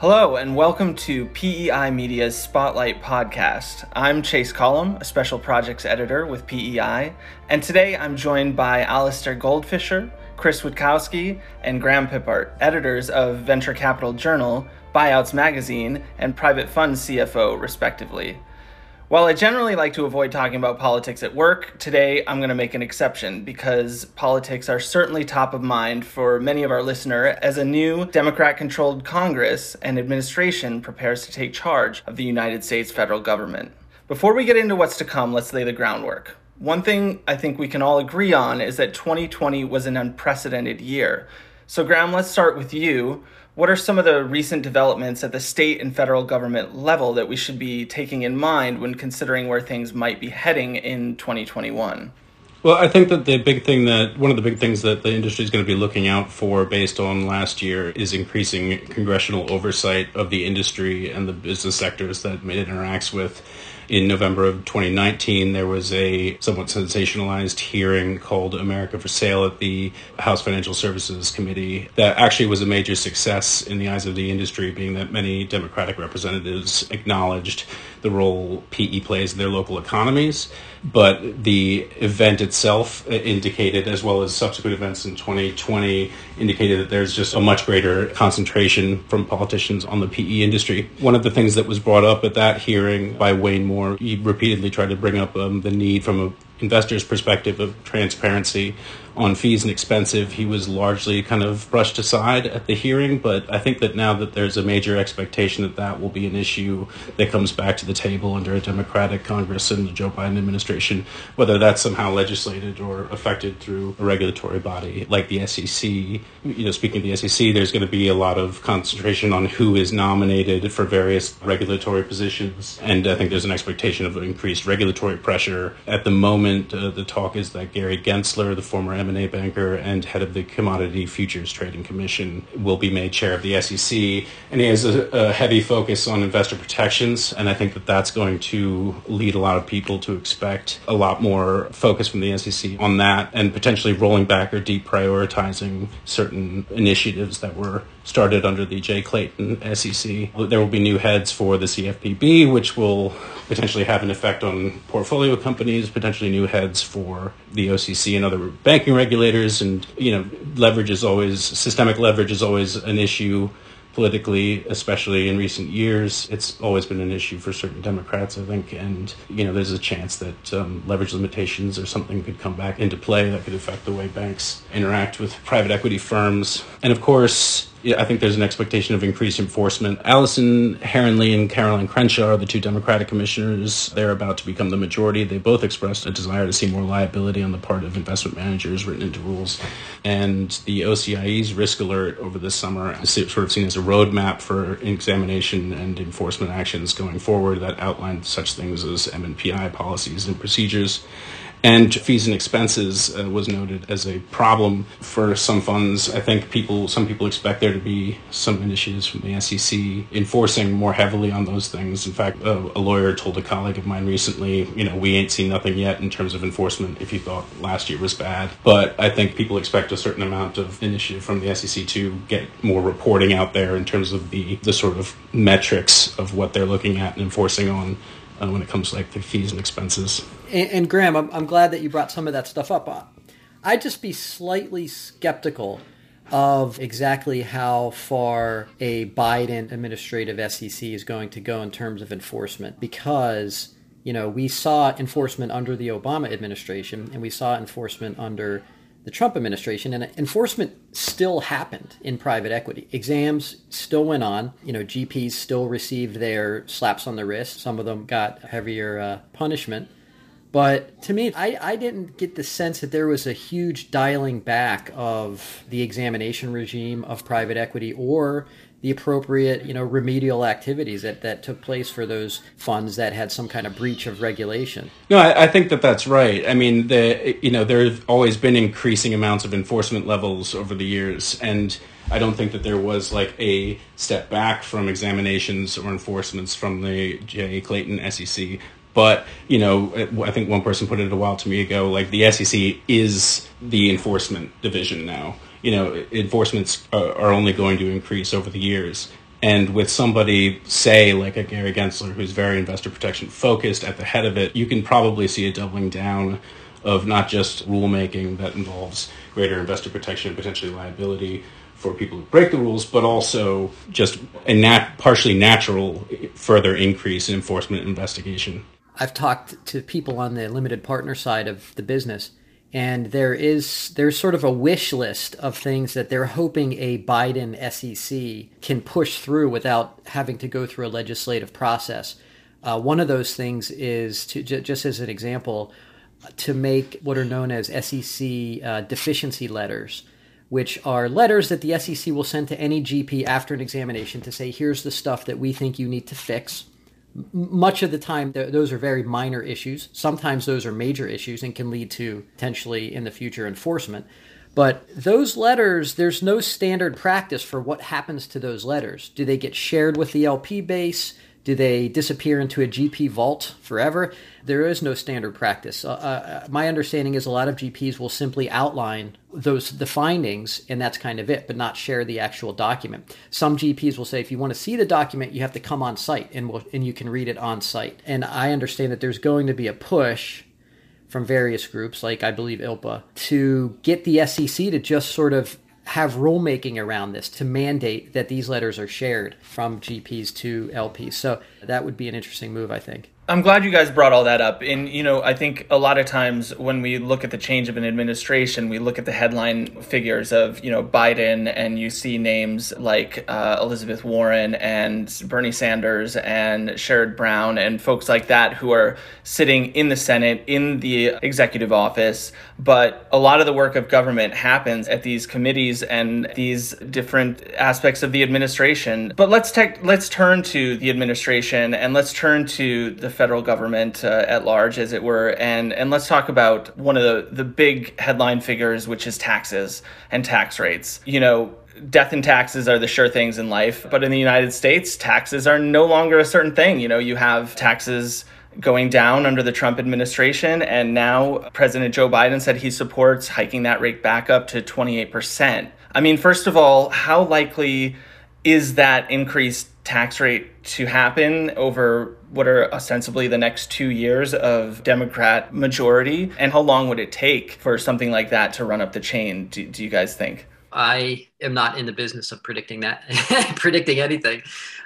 Hello, and welcome to PEI Media's Spotlight podcast. I'm Chase Collum, a special projects editor with PEI, and today I'm joined by Alistair Goldfisher, Chris Witkowski, and Graham Bippart, editors of Venture Capital Journal, Buyouts Magazine, and Private Fund CFO, respectively. While I generally like to avoid talking about politics at work, today I'm going to make an exception because politics are certainly top of mind for many of our listener as a new Democrat controlled Congress and administration prepares to take charge of the United States federal government. Before we get into what's to come, let's lay the groundwork. One thing I think we can all agree on is that 2020 was an unprecedented year. So, Graham, let's start with you. What are some of the recent developments at the state and federal government level that we should be taking in mind when considering where things might be heading in 2021? Well, I think that the big thing that one of the big things that the industry is going to be looking out for based on last year is increasing congressional oversight of the industry and the business sectors that it interacts with in November of 2019, there was a somewhat sensationalized hearing called America for Sale at the House Financial Services Committee that actually was a major success in the eyes of the industry, being that many Democratic representatives acknowledged the role PE plays in their local economies. But the event itself indicated, as well as subsequent events in 2020, indicated that there's just a much greater concentration from politicians on the PE industry. One of the things that was brought up at that hearing by Wayne Moore more. He repeatedly tried to bring up um, the need from an investor's perspective of transparency on fees and expensive, he was largely kind of brushed aside at the hearing. But I think that now that there's a major expectation that that will be an issue that comes back to the table under a Democratic Congress and the Joe Biden administration, whether that's somehow legislated or affected through a regulatory body like the SEC. You know, speaking of the SEC, there's going to be a lot of concentration on who is nominated for various regulatory positions, and I think there's an expectation of increased regulatory pressure. At the moment, uh, the talk is that Gary Gensler, the former M&A banker and head of the Commodity Futures Trading Commission, will be made chair of the SEC. And he has a, a heavy focus on investor protections. And I think that that's going to lead a lot of people to expect a lot more focus from the SEC on that and potentially rolling back or deprioritizing certain initiatives that were started under the Jay Clayton SEC. There will be new heads for the CFPB, which will potentially have an effect on portfolio companies, potentially new heads for the OCC and other banking regulators. And, you know, leverage is always, systemic leverage is always an issue politically, especially in recent years. It's always been an issue for certain Democrats, I think. And, you know, there's a chance that um, leverage limitations or something could come back into play that could affect the way banks interact with private equity firms. And of course, I think there's an expectation of increased enforcement. Allison Herren Lee and Caroline Crenshaw are the two Democratic commissioners. They're about to become the majority. They both expressed a desire to see more liability on the part of investment managers written into rules. And the OCIE's risk alert over the summer is sort of seen as a roadmap for examination and enforcement actions going forward that outlined such things as MNPI policies and procedures. And fees and expenses uh, was noted as a problem for some funds. I think people, some people expect there to be some initiatives from the SEC enforcing more heavily on those things. In fact, a, a lawyer told a colleague of mine recently, you know, we ain't seen nothing yet in terms of enforcement if you thought last year was bad. But I think people expect a certain amount of initiative from the SEC to get more reporting out there in terms of the, the sort of metrics of what they're looking at and enforcing on uh, when it comes to like the fees and expenses. And, and Graham, I'm, I'm glad that you brought some of that stuff up. I'd just be slightly skeptical of exactly how far a Biden administrative SEC is going to go in terms of enforcement because you know we saw enforcement under the Obama administration and we saw enforcement under the Trump administration, and enforcement still happened in private equity. Exams still went on. You know, GPs still received their slaps on the wrist. Some of them got heavier uh, punishment. But to me, I, I didn't get the sense that there was a huge dialing back of the examination regime of private equity or the appropriate, you know, remedial activities that, that took place for those funds that had some kind of breach of regulation. No, I, I think that that's right. I mean, the you know there have always been increasing amounts of enforcement levels over the years, and I don't think that there was like a step back from examinations or enforcements from the Jay Clayton SEC. But you know, I think one person put it a while to me ago. Like the SEC is the enforcement division now you know, enforcements are only going to increase over the years. And with somebody, say, like a Gary Gensler, who's very investor protection focused at the head of it, you can probably see a doubling down of not just rulemaking that involves greater investor protection and potentially liability for people who break the rules, but also just a nat- partially natural further increase in enforcement investigation. I've talked to people on the limited partner side of the business, and there is there's sort of a wish list of things that they're hoping a Biden SEC can push through without having to go through a legislative process. Uh, one of those things is to j- just as an example, to make what are known as SEC uh, deficiency letters, which are letters that the SEC will send to any GP after an examination to say, here's the stuff that we think you need to fix much of the time th- those are very minor issues. Sometimes those are major issues and can lead to potentially in the future enforcement. But those letters there's no standard practice for what happens to those letters. Do they get shared with the lp base do they disappear into a GP vault forever? There is no standard practice. Uh, uh, my understanding is a lot of GPs will simply outline those the findings, and that's kind of it, but not share the actual document. Some GPs will say if you want to see the document, you have to come on site, and we'll, and you can read it on site. And I understand that there's going to be a push from various groups, like I believe ILPA, to get the SEC to just sort of have rulemaking around this to mandate that these letters are shared from GPs to LPs. So that would be an interesting move, I think. I'm glad you guys brought all that up. And, you know, I think a lot of times when we look at the change of an administration, we look at the headline figures of, you know, Biden and you see names like uh, Elizabeth Warren and Bernie Sanders and Sherrod Brown and folks like that who are sitting in the Senate, in the executive office. But a lot of the work of government happens at these committees and these different aspects of the administration. But let's, te- let's turn to the administration and let's turn to the federal government uh, at large, as it were, and and let's talk about one of the the big headline figures, which is taxes and tax rates. You know, death and taxes are the sure things in life, but in the United States, taxes are no longer a certain thing. You know, you have taxes going down under the Trump administration. And now President Joe Biden said he supports hiking that rate back up to 28%. I mean, first of all, how likely is that increased tax rate to happen over what are ostensibly the next two years of Democrat majority? And how long would it take for something like that to run up the chain, do, do you guys think? I am not in the business of predicting that, predicting anything.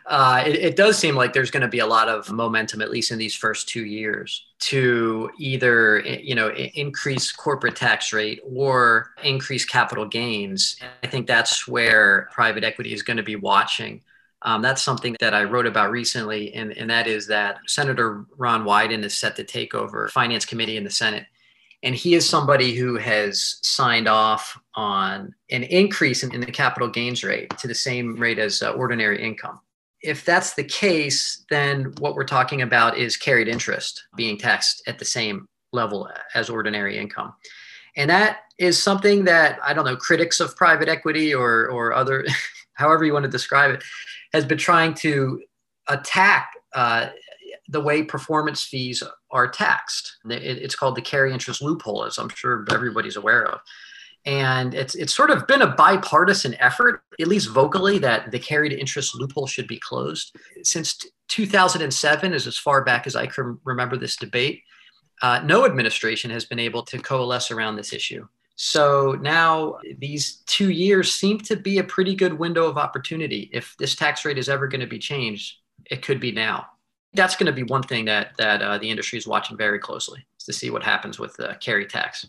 Uh, it, it, does seem like there's going to be a lot of momentum, at least in these first two years, to either you know increase corporate tax rate or increase capital gains. I think that's where private equity is going to be watching. Um, that's something that I wrote about recently, and, and that is that Senator Ron Wyden is set to take over Finance Committee in the Senate. And he is somebody who has signed off on an increase in, in the capital gains rate to the same rate as uh, ordinary income. If that's the case, then what we're talking about is carried interest being taxed at the same level as ordinary income. And that is something that I don't know, critics of private equity or, or other, however you want to describe it, has been trying to attack uh, the way performance fees are taxed. it's called the carry interest loophole, as I'm sure everybody's aware of. And it's, it's sort of been a bipartisan effort, at least vocally, that the carried interest loophole should be closed. Since 2007, is as far back as I can remember this debate, uh, no administration has been able to coalesce around this issue. So now these two years seem to be a pretty good window of opportunity. If this tax rate is ever going to be changed, it could be now. That's going to be one thing that that uh, the industry is watching very closely to see what happens with the carry tax.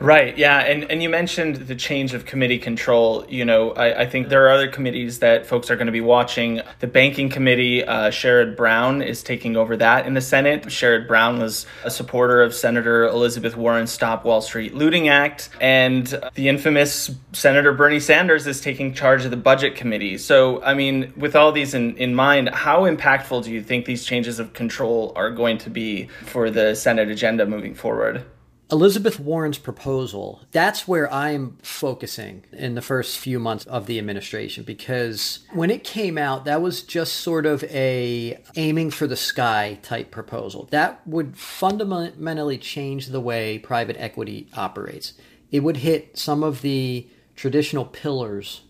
Right. Yeah. And and you mentioned the change of committee control. You know, I, I think there are other committees that folks are going to be watching. The banking committee, uh, Sherrod Brown is taking over that in the Senate. Sherrod Brown was a supporter of Senator Elizabeth Warren's Stop Wall Street Looting Act, and the infamous Senator Bernie Sanders is taking charge of the Budget Committee. So, I mean, with all these in, in mind, how impactful do you think these changes of control are going to be for the Senate agenda moving forward? Elizabeth Warren's proposal, that's where I'm focusing in the first few months of the administration because when it came out, that was just sort of a aiming for the sky type proposal. That would fundamentally change the way private equity operates. It would hit some of the traditional pillars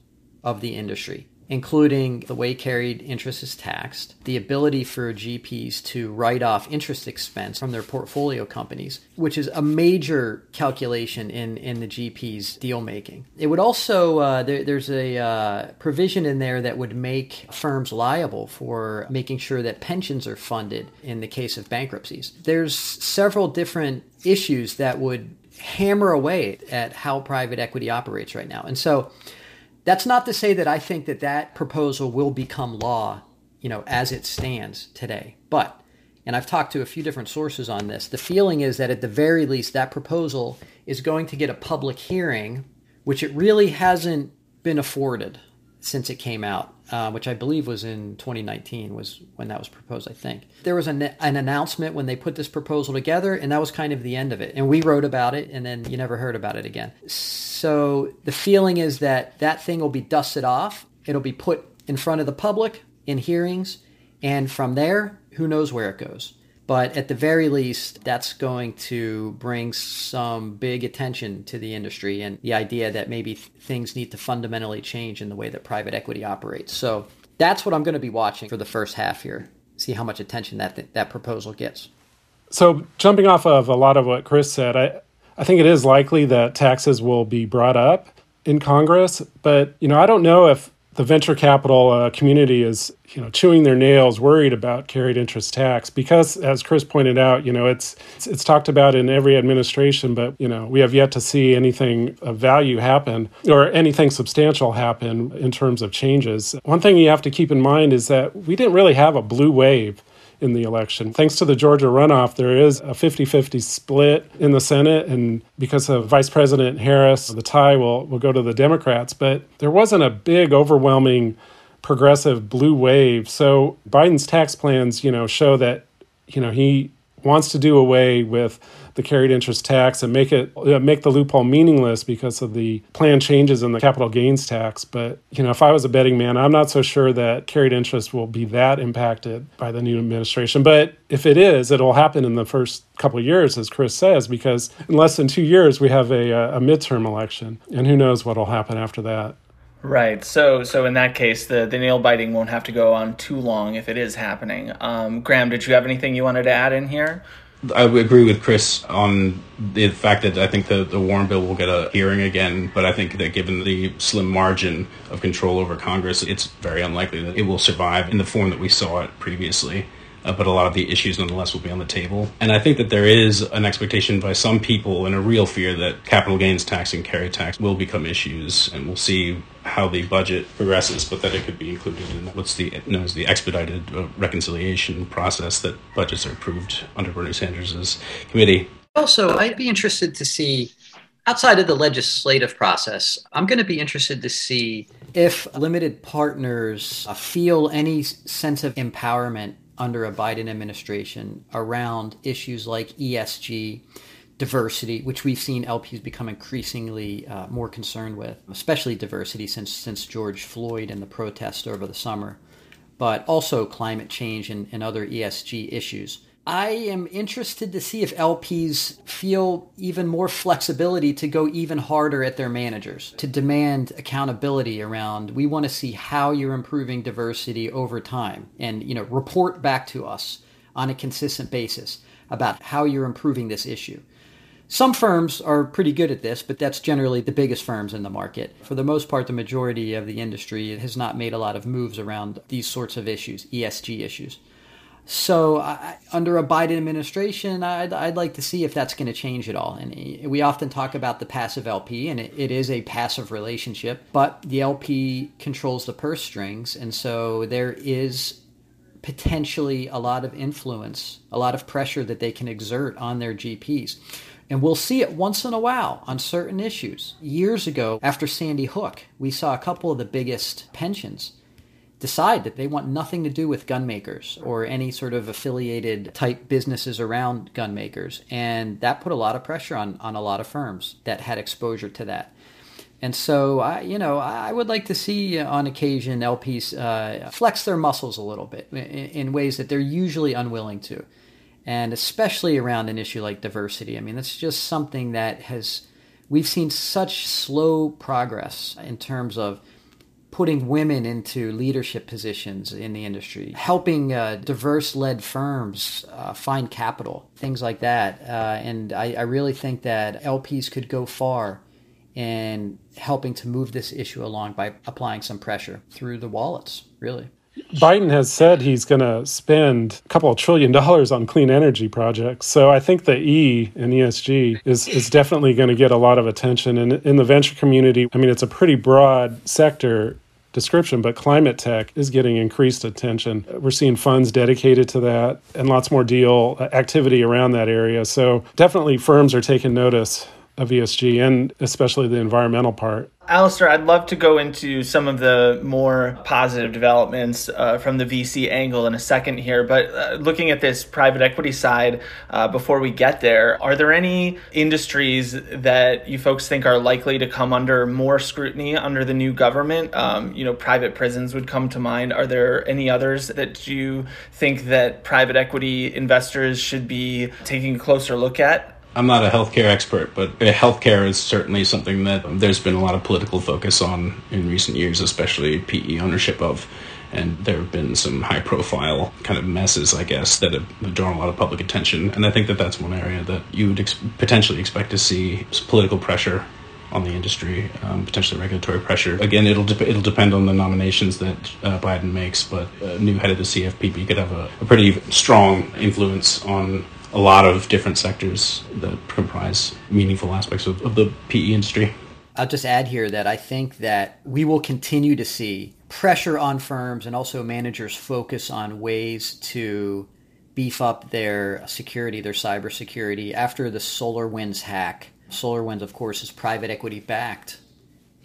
of the industry including the way carried interest is taxed, the ability for GPs to write off interest expense from their portfolio companies, which is a major calculation in, in the GP's deal making. It would also, uh, there, there's a uh, provision in there that would make firms liable for making sure that pensions are funded in the case of bankruptcies. There's several different issues that would hammer away at how private equity operates right now. And so, that's not to say that I think that that proposal will become law, you know, as it stands today. But, and I've talked to a few different sources on this, the feeling is that at the very least, that proposal is going to get a public hearing, which it really hasn't been afforded since it came out, uh, which I believe was in 2019 was when that was proposed. I think there was an, an announcement when they put this proposal together, and that was kind of the end of it. And we wrote about it, and then you never heard about it again. So the feeling is that that thing will be dusted off. It'll be put in front of the public in hearings, and from there, who knows where it goes. But at the very least, that's going to bring some big attention to the industry and the idea that maybe th- things need to fundamentally change in the way that private equity operates. So that's what I'm going to be watching for the first half here. See how much attention that th- that proposal gets. So jumping off of a lot of what Chris said, I I think it is likely that taxes will be brought up in Congress, but you know I don't know if the venture capital uh, community is you know chewing their nails worried about carried interest tax because as chris pointed out you know it's, it's it's, talked about in every administration but you know we have yet to see anything of value happen or anything substantial happen in terms of changes. One thing you have to keep in mind is that we didn't really have a blue wave in the election. Thanks to the Georgia runoff, there is a 50 50 split in the Senate. And because of Vice President Harris, the tie will, will go to the Democrats. But there wasn't a big, overwhelming progressive blue wave. So Biden's tax plans, you know, show that, you know, he wants to do away with the carried interest tax and make it uh, make the loophole meaningless because of the planned changes in the capital gains tax. But you know, if I was a betting man, I'm not so sure that carried interest will be that impacted by the new administration. But if it is, it'll happen in the first couple years, as Chris says, because in less than two years we have a, a midterm election, and who knows what will happen after that. Right. So, so in that case, the, the nail biting won't have to go on too long if it is happening. Um, Graham, did you have anything you wanted to add in here? I agree with Chris on the fact that I think the, the Warren bill will get a hearing again, but I think that given the slim margin of control over Congress, it's very unlikely that it will survive in the form that we saw it previously. Uh, but a lot of the issues nonetheless will be on the table. And I think that there is an expectation by some people and a real fear that capital gains tax and carry tax will become issues, and we'll see how the budget progresses, but that it could be included in what's the known as the expedited uh, reconciliation process that budgets are approved under Bernie Sanders' committee. Also, I'd be interested to see outside of the legislative process, I'm going to be interested to see if limited partners feel any sense of empowerment under a Biden administration around issues like ESG diversity, which we've seen LPs become increasingly uh, more concerned with, especially diversity since since George Floyd and the protests over the summer, but also climate change and, and other ESG issues. I am interested to see if LPs feel even more flexibility to go even harder at their managers, to demand accountability around we want to see how you're improving diversity over time and you know report back to us on a consistent basis about how you're improving this issue. Some firms are pretty good at this, but that's generally the biggest firms in the market. For the most part, the majority of the industry has not made a lot of moves around these sorts of issues, ESG issues. So, I, under a Biden administration, I'd, I'd like to see if that's going to change at all. And eh, we often talk about the passive LP, and it, it is a passive relationship, but the LP controls the purse strings. And so, there is potentially a lot of influence, a lot of pressure that they can exert on their GPs. And we'll see it once in a while on certain issues. Years ago, after Sandy Hook, we saw a couple of the biggest pensions decide that they want nothing to do with gun makers or any sort of affiliated type businesses around gun makers. And that put a lot of pressure on, on a lot of firms that had exposure to that. And so, I, you know, I would like to see on occasion LPs uh, flex their muscles a little bit in, in ways that they're usually unwilling to and especially around an issue like diversity. I mean, it's just something that has we've seen such slow progress in terms of putting women into leadership positions in the industry, helping uh, diverse led firms uh, find capital, things like that. Uh, and I, I really think that LPs could go far in helping to move this issue along by applying some pressure through the wallets, really. Biden has said he's going to spend a couple of trillion dollars on clean energy projects. So I think the E in ESG is, is definitely going to get a lot of attention. And in the venture community, I mean, it's a pretty broad sector description, but climate tech is getting increased attention. We're seeing funds dedicated to that and lots more deal uh, activity around that area. So definitely firms are taking notice of ESG and especially the environmental part. Alistair, I'd love to go into some of the more positive developments uh, from the VC angle in a second here. But uh, looking at this private equity side, uh, before we get there, are there any industries that you folks think are likely to come under more scrutiny under the new government? Um, you know, private prisons would come to mind. Are there any others that you think that private equity investors should be taking a closer look at? I'm not a healthcare expert, but healthcare is certainly something that there's been a lot of political focus on in recent years, especially PE ownership of. And there have been some high profile kind of messes, I guess, that have drawn a lot of public attention. And I think that that's one area that you would ex- potentially expect to see political pressure on the industry, um, potentially regulatory pressure. Again, it'll de- it'll depend on the nominations that uh, Biden makes, but new head of the CFPB could have a, a pretty strong influence on a lot of different sectors that comprise meaningful aspects of, of the PE industry. I'll just add here that I think that we will continue to see pressure on firms and also managers focus on ways to beef up their security, their cybersecurity after the SolarWinds hack. SolarWinds, of course, is private equity backed.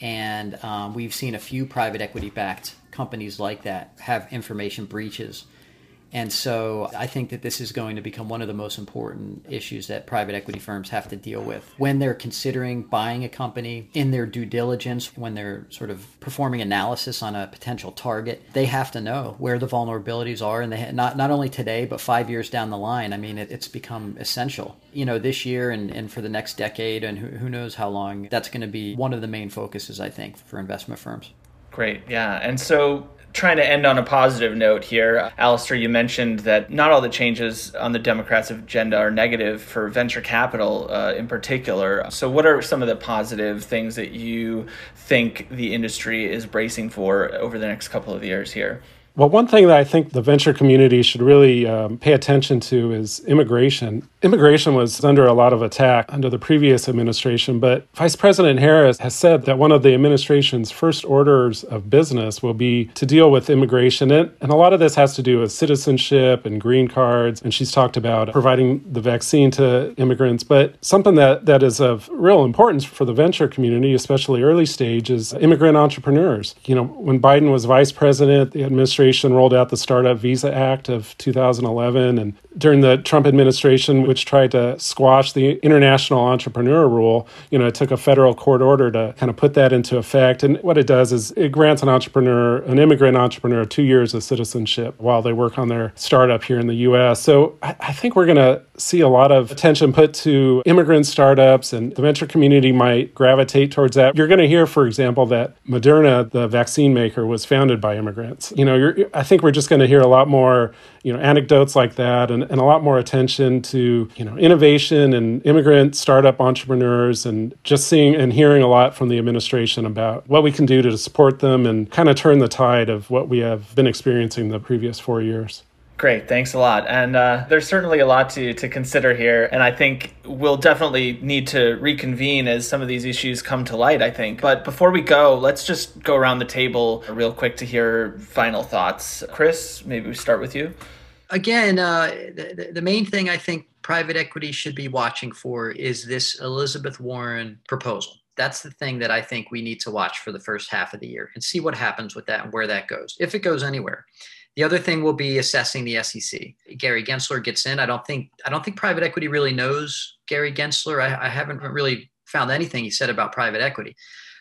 And um, we've seen a few private equity backed companies like that have information breaches. And so I think that this is going to become one of the most important issues that private equity firms have to deal with when they're considering buying a company in their due diligence, when they're sort of performing analysis on a potential target. They have to know where the vulnerabilities are, and they not not only today but five years down the line. I mean, it, it's become essential. You know, this year and, and for the next decade, and who, who knows how long. That's going to be one of the main focuses, I think, for investment firms. Great, yeah. And so trying to end on a positive note here, Alistair, you mentioned that not all the changes on the Democrats' agenda are negative for venture capital uh, in particular. So, what are some of the positive things that you think the industry is bracing for over the next couple of years here? Well, one thing that I think the venture community should really um, pay attention to is immigration. Immigration was under a lot of attack under the previous administration, but Vice President Harris has said that one of the administration's first orders of business will be to deal with immigration. And, and a lot of this has to do with citizenship and green cards. And she's talked about providing the vaccine to immigrants. But something that, that is of real importance for the venture community, especially early stage, is immigrant entrepreneurs. You know, when Biden was vice president, the administration administration rolled out the Startup Visa Act of 2011. And during the Trump administration, which tried to squash the international entrepreneur rule, you know, it took a federal court order to kind of put that into effect. And what it does is it grants an entrepreneur, an immigrant entrepreneur, two years of citizenship while they work on their startup here in the U.S. So I, I think we're going to see a lot of attention put to immigrant startups, and the venture community might gravitate towards that. You're going to hear, for example, that Moderna, the vaccine maker, was founded by immigrants. You know, I think we're just going to hear a lot more, you know, anecdotes like that, and, and a lot more attention to you know innovation and immigrant startup entrepreneurs, and just seeing and hearing a lot from the administration about what we can do to support them and kind of turn the tide of what we have been experiencing the previous four years. Great, thanks a lot. And uh, there's certainly a lot to, to consider here. And I think we'll definitely need to reconvene as some of these issues come to light, I think. But before we go, let's just go around the table real quick to hear final thoughts. Chris, maybe we start with you. Again, uh, the, the main thing I think private equity should be watching for is this Elizabeth Warren proposal that's the thing that I think we need to watch for the first half of the year and see what happens with that and where that goes, if it goes anywhere. The other thing will be assessing the SEC. Gary Gensler gets in. I don't think I don't think private equity really knows Gary Gensler. I, I haven't really found anything he said about private equity.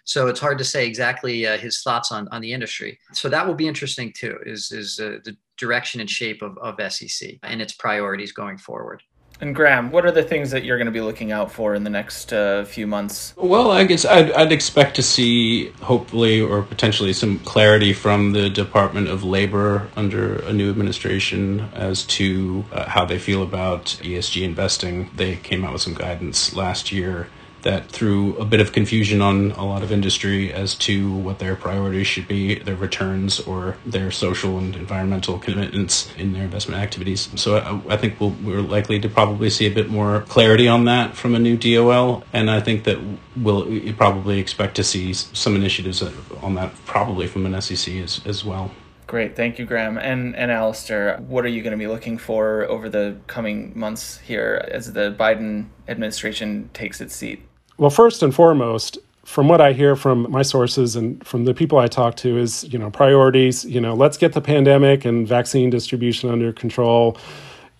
So it's hard to say exactly uh, his thoughts on, on the industry. So that will be interesting too, is, is uh, the direction and shape of, of SEC and its priorities going forward. And Graham, what are the things that you're going to be looking out for in the next uh, few months? Well, I guess I'd, I'd expect to see, hopefully, or potentially some clarity from the Department of Labor under a new administration as to uh, how they feel about ESG investing. They came out with some guidance last year that threw a bit of confusion on a lot of industry as to what their priorities should be, their returns, or their social and environmental commitments in their investment activities. So I, I think we we are likely to probably see a bit more clarity on that from a new DOL, and I think that we'll probably expect to see some initiatives on that probably from an SEC as, as well. Great, thank you, Graham. And and Alistair, what are you going to be looking for over the coming months here as the Biden administration takes its seat? Well, first and foremost, from what I hear from my sources and from the people I talk to is, you know, priorities, you know, let's get the pandemic and vaccine distribution under control.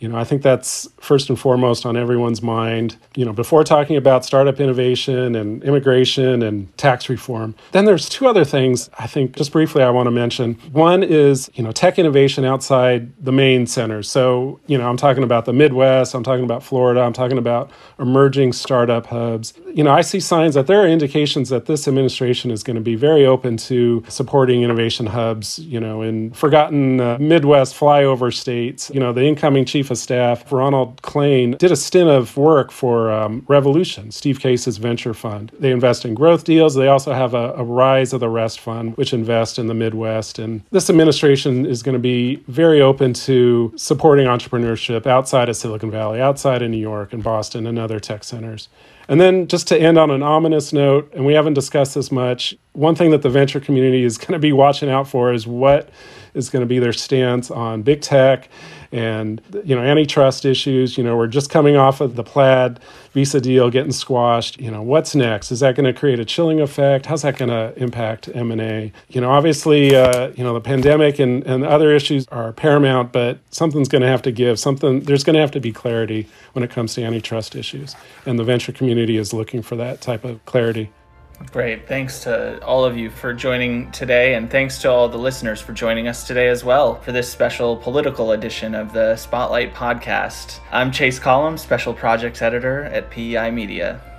You know, I think that's first and foremost on everyone's mind, you know, before talking about startup innovation and immigration and tax reform. Then there's two other things I think just briefly I want to mention. One is, you know, tech innovation outside the main centers. So, you know, I'm talking about the Midwest, I'm talking about Florida, I'm talking about emerging startup hubs. You know, I see signs that there are indications that this administration is going to be very open to supporting innovation hubs, you know, in forgotten uh, Midwest flyover states. You know, the incoming chief staff, Ronald Klain, did a stint of work for um, Revolution, Steve Case's venture fund. They invest in growth deals. They also have a, a Rise of the Rest fund, which invests in the Midwest. And this administration is going to be very open to supporting entrepreneurship outside of Silicon Valley, outside of New York and Boston and other tech centers. And then, just to end on an ominous note, and we haven't discussed this much, one thing that the venture community is going to be watching out for is what is going to be their stance on big tech and you know antitrust issues. You know, we're just coming off of the Plaid Visa deal getting squashed. You know, what's next? Is that going to create a chilling effect? How's that going to impact M and A? You know, obviously, uh, you know the pandemic and and other issues are paramount, but something's going to have to give. Something there's going to have to be clarity when it comes to antitrust issues, and the venture community is looking for that type of clarity. Great. Thanks to all of you for joining today, and thanks to all the listeners for joining us today as well for this special political edition of the Spotlight podcast. I'm Chase Collum, Special Projects Editor at PEI Media.